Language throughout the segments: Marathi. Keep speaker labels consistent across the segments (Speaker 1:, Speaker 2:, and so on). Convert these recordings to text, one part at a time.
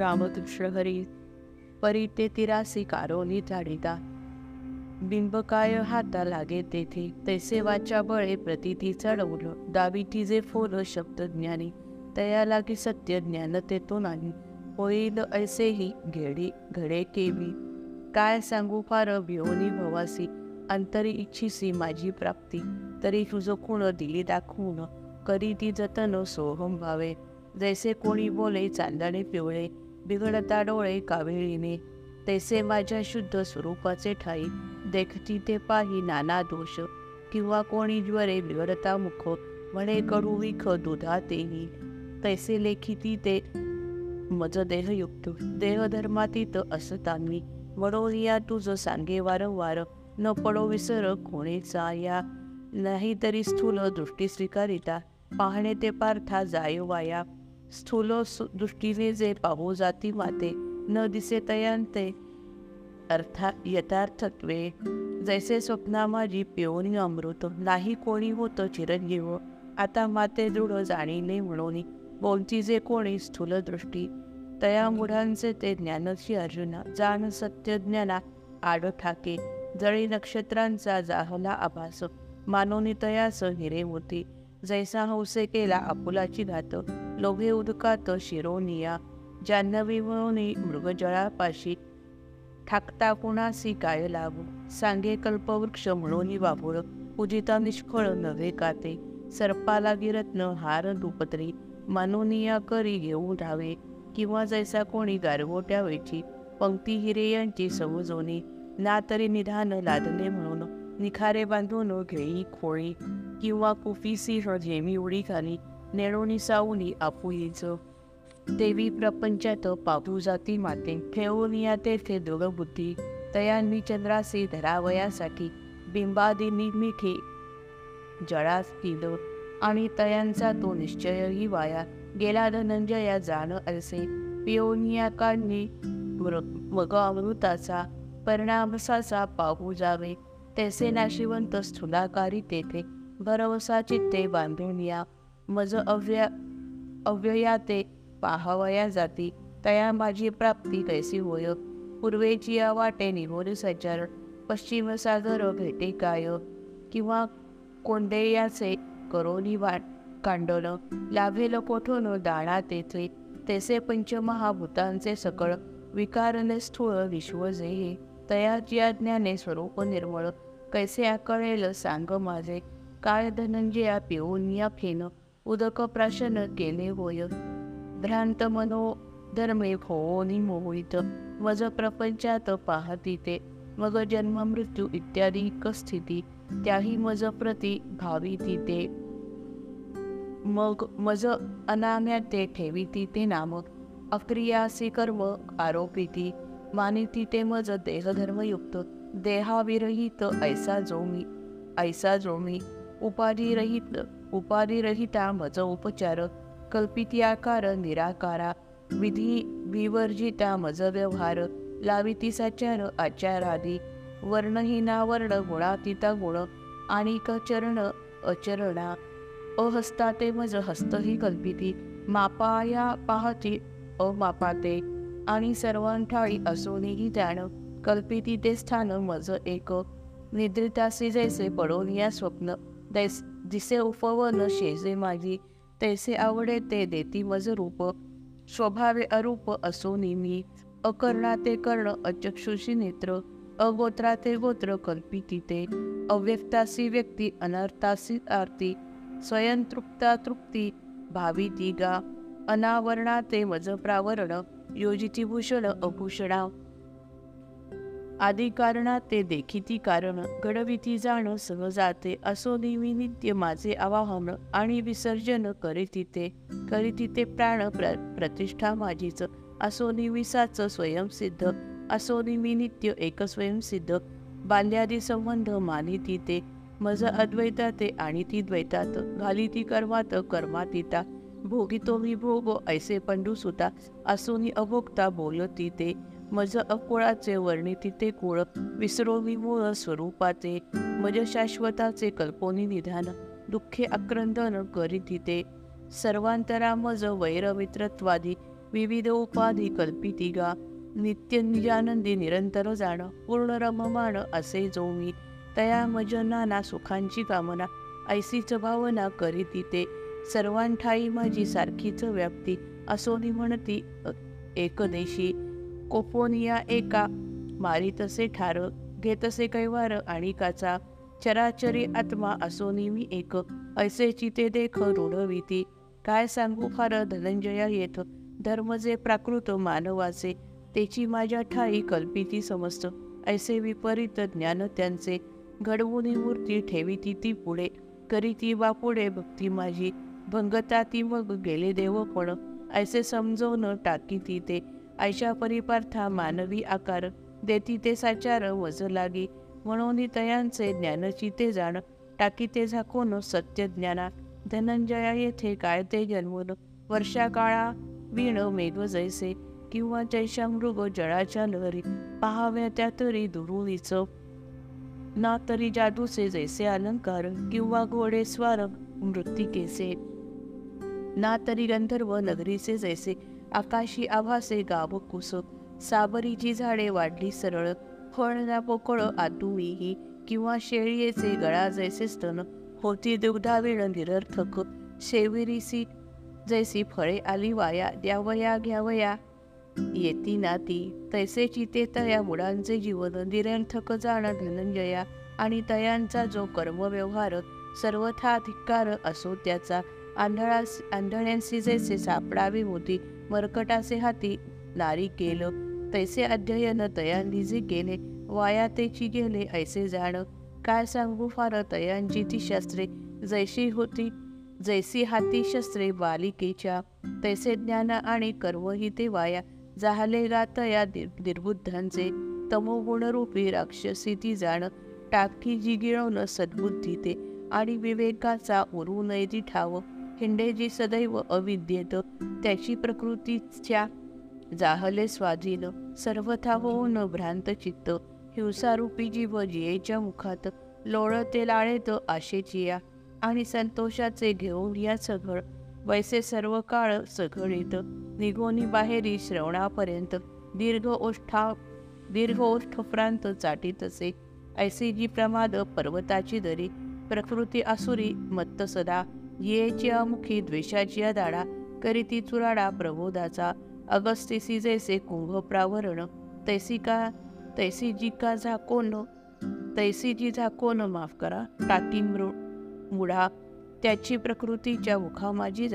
Speaker 1: रामकृष्ण हरी परी ते तिरासी कारोनी झाडिता बिंबकाय हाता लागे तेथे तैसे वाचा बळे प्रतिती चढवलं. दावी तिजे फोल शब्द ज्ञानी तया लागी सत्य ज्ञान तेतो नाही. होईल ऐसेही घेडी घडे केवी. काय सांगू फार भिवनी भवासी अंतरी इच्छिसी माझी प्राप्ती. तरी तुझं खुण दिली दाखवून करी ती जतन सोहम भावे. जैसे कोणी बोले चांदणे पिवळे. बिघडता डोळे कावेळीने. तैसे माझ्या शुद्ध स्वरूपाचे ठाई देखती ते पाही नाना दोष. किंवा कोणी ज्वरे बिघडता मुख म्हणे कडू विख दुधा तेही तैसे लेखिती ते मज देहयुक्त देहधर्मातीत असतांनी म्हणून या तुझं सांगे वारंवार न पडो विसर कोणीचा या. नाही तरी स्थूल दृष्टी स्वीकारिता पाहणे ते पार्था जाय वाया स्थूल दृष्टीने जे पाहू जाती माते न दिसे तयांते अर्था यथार्थत्वे जैसे स्वप्ना माझी पिओनी अमृत नाही कोणी होतं चिरंजीव. आता माते दृढ जाणीने म्हणून बोलती जे कोणी स्थूल दृष्टी. तया मुढांचे ते ज्ञानशी अर्जुना जाण सत्य ज्ञाना आड ठाके जळी नक्षत्रांचा जाहला आभास. मानोनी तयास हिरे होती जैसा हौसे केला आपुलाची घात. लोभे उदकात शिरोनिया जान्हवी म्हणून मृगजळापाशी ठाकता कुणासी काय लाभ? सांगे कल्पवृक्ष म्हणून वाभुळ पूजिता निष्फळ नव्हे काते। सर्पाला गिरत्न हार दुपत्री। मानोनिया करी घेऊ धावे किंवा जैसा कोणी गारगोट्या वेची पंक्ती हिरे यांची समजोनी। ना तरी निधान लादले म्हणून। निखारे बांधून घेई खोळी। किंवा कुफीसी झेमी उडी खाली नेणोनी सावनी आपुलीच देवी प्रपंचात पापू जाती माते. ठेवून या तेथे दुर्गबुद्धी. तयांनी चंद्रासे धरावयासाठी बिंबादिनी मिठी जळास दिलं आणि तयांचा तो निश्चयही वाया. गेला धनंजया जाण असे पिओनियाकांनी मग अमृताचा परिणामसाचा पाहू जावे. तैसे नाशिवंत स्थूलाकारी तेथे. भरवसा चित्ते बांधून या मज अव्य अव्ययाते पाहावया जाती तया माझी प्राप्ती कैसी होय? पूर्वेची या वाटे निहोर सचार पश्चिम सागर भेटे काय? किंवा कोंडेयाचे करोनी वाट कांडण लाभेल कोठून दाणा तेथे? तेसे पंचमहाभूतांचे सकळ विकारने स्थूळ विश्व जे? तयाची ज्ञाने स्वरूप निर्मळ कैसे आकळेल सांग माझे? काय धनंजया पिऊन या फेन? उदक प्राशन केले होय भ्रांत मनो धर्मे होनी मोहित मज प्रपंचात पाहती ते मग जन्म मृत्यू इत्यादी स्थिती त्याही मज प्रती भावी ते मग मज अनाम्या ते ठेविती ते नाम। अक्रियासी कर्म आरोपिती। मानिती ते मज देहधर्मयुक्त। देहाविरहित ऐसा जो मी ऐसा जो मी उपाधिरहित उपाधिरहिता मज उपचार कल्पिती आकार निराकारा विधी विवर्जिता मज व्यवहार लावितीसाचार आचार आचारादी वर्णहीना वर्ण गुणातीता गुण आणि चरण अचरणा अहस्ता ते मज हस्तही कल्पिती मापाया पाहती अमापाते आणि सर्वांठाळी असूनही त्यानं कल्पिती ते स्थान मज एक निद्रितासी जैसे पडोनिया स्वप्न दैस दिसे उपवन शेजे माझी तैसे आवडे ते देती मज रूप स्वभावे अरूप असो नेहमी अकर्णा ते कर्ण अचक्षुषी नेत्र अगोत्रा ते गोत्र कल्पिती ते अव्यक्तासी व्यक्ती अनर्थासी आरती स्वयंतृप्ता तृप्ती भावी तिगा अनावरणा ते मज प्रावरण योजिती भूषण अभूषणा. आदी कारणात ते देखिती कारण घडविती जाणं सहजाते असो नेहमी नित्य माझे आवाहन आणि विसर्जन करीती ते करीती ते प्राण प्र प्रतिष्ठा माझीच असो निविसाच स्वयंसिद्ध असो निमी नित्य एक स्वयंसिद्ध बाल्यादी संबंध मानिती ते मज अद्वैता ते आणि ती द्वैतात घाली ती कर्मात कर्मातीता भोगितो मी भोग ऐसे पंडू सुता असोनी अभोगता बोलती ते मज अकुळाचे वर्णिती ते कुळ विसरोली मूळ स्वरूपाचे मज शाश्वताचे कल्पोनी निधान दुःखे आक्रंदन करीत ते सर्वांतरा मज वैरमित्रत्वादी विविध उपाधी कल्पिती गा नित्य निजानंदी निरंतर जाण पूर्ण रममाण असे जो मी तया मज नाना सुखांची कामना ऐसीच भावना करीती ते सर्वांठाई माझी सारखीच व्याप्ती असोनी म्हणती एकदेशी. कोपोनिया एका मारितसे ठार घेतसे कैवार आणि काचा. चराचरी आत्मा असो मी एक ऐसे चिते देख रूढविती काय सांगू फार धनंजया येथ धर्म जे प्राकृत मानवाचे तेची माझ्या ठाई कल्पिती समस्त. ऐसे विपरीत ज्ञान त्यांचे घडवून मूर्ती ठेविती ती पुढे. करीती बापुढे भक्ती माझी भंगता ती मग गेले देव पण. ऐसे समजवून टाकीती ते ऐशा परिपार्था मानवी आकार. देती ते साचार वज लागी. म्हणून तयांचे ज्ञानची ते जाण. टाकी ते झाकून सत्य ज्ञाना. धनंजया येथे काय ते जन्मून. वर्षा काळा वीण मेघ जैसे. किंवा जैशा मृग जळाच्या लहरी पहाव्या त्या तरी दुरुळीच. ना तरी जादूचे जैसे अलंकार. किंवा घोडे स्वार मृत्तिकेचे ना तरी गंधर्व नगरीचे जैसे. आकाशी आभासे गाव कुस साबरीची झाडे वाढली सरळ. फळ ना पोकळ आतुळीही किंवा शेळीचे गळा जैसे स्तन. होती दुग्धावेळ निरर्थक. शेविरीसी जैसी फळे आली वाया. द्यावया घ्यावया. येती नाती. तैसेची ते तया मुळांचे जीवन. निरर्थक जाण धनंजया. आणि तयांचा जो कर्मव्यवहार. सर्वथा धिक्कार असो त्याचा. आंधळा आंधळ्यांशी जैसे सापडावी होती मरकटाचे हाती नारी केलं. तैसे अध्ययन तयांनी केले वाया तेची गेले ऐसे जाण. काय सांगू फार तयांची ती शस्त्रे जैशी होती जैसी हाती शस्त्रे बालिकेच्या. तैसे ज्ञान आणि कर्वही ते वाया जाहले गात या निर्बुद्धांचे. तमोगुणरूपी राक्षसी ती जाण टाकी जी गिळवणं सद्बुद्धी ते आणि विवेकाचा उरू नये ती ठाव. हिंडे जी सदैव अविद्येत. त्याची प्रकृतीच्या जाहले स्वाधीन. सर्वथा होऊन भ्रांत चित्त. हिंसारूपी जीव जियेच्या मुखात. लोळते लाळेत आशेची या आणि संतोषाचे घेऊन या सघळ. वैसे सर्व काळ सघळीत. निघोनी बाहेरी श्रवणापर्यंत. दीर्घ ओष्ठा दीर्घ ओष्ठप्रांत चाटीतसे ऐसी जी प्रमाद पर्वताची दरी. प्रकृती असुरी मत्त सदा. येची अमुखी द्वेषाची दाडा करीती चुराडा प्रबोधाचा. अगस्तिसी जैसे कुंभ प्रावरण तैसी का तैसी जी का झाकोन तैसी जी झाकोन माफ करा टाकी मृ मुढा त्याची प्रकृतीच्या मुखा माझी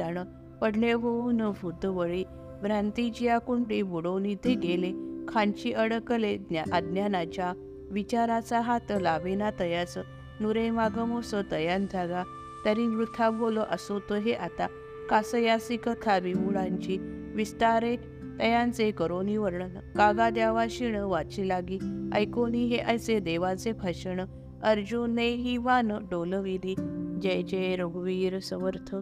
Speaker 1: पडले होऊन भूतवळी भ्रांतीची आकुंडी बुडवून ते गेले खांची अडकले ज्ञा अज्ञानाच्या. विचाराचा हात लावेना तयास नुरे मागमोस तयान जागा. तरी वृथा बोलो असो तो हे आता कासयासी कथा विमुळांची विस्तारे तयांचे करोनी वर्णन. कागा द्यावा शिण वाची लागी ऐकोनी हे ऐसे देवाचे भाषण. अर्जुने ही वान डोलविधी. जय जय रघुवीर समर्थ.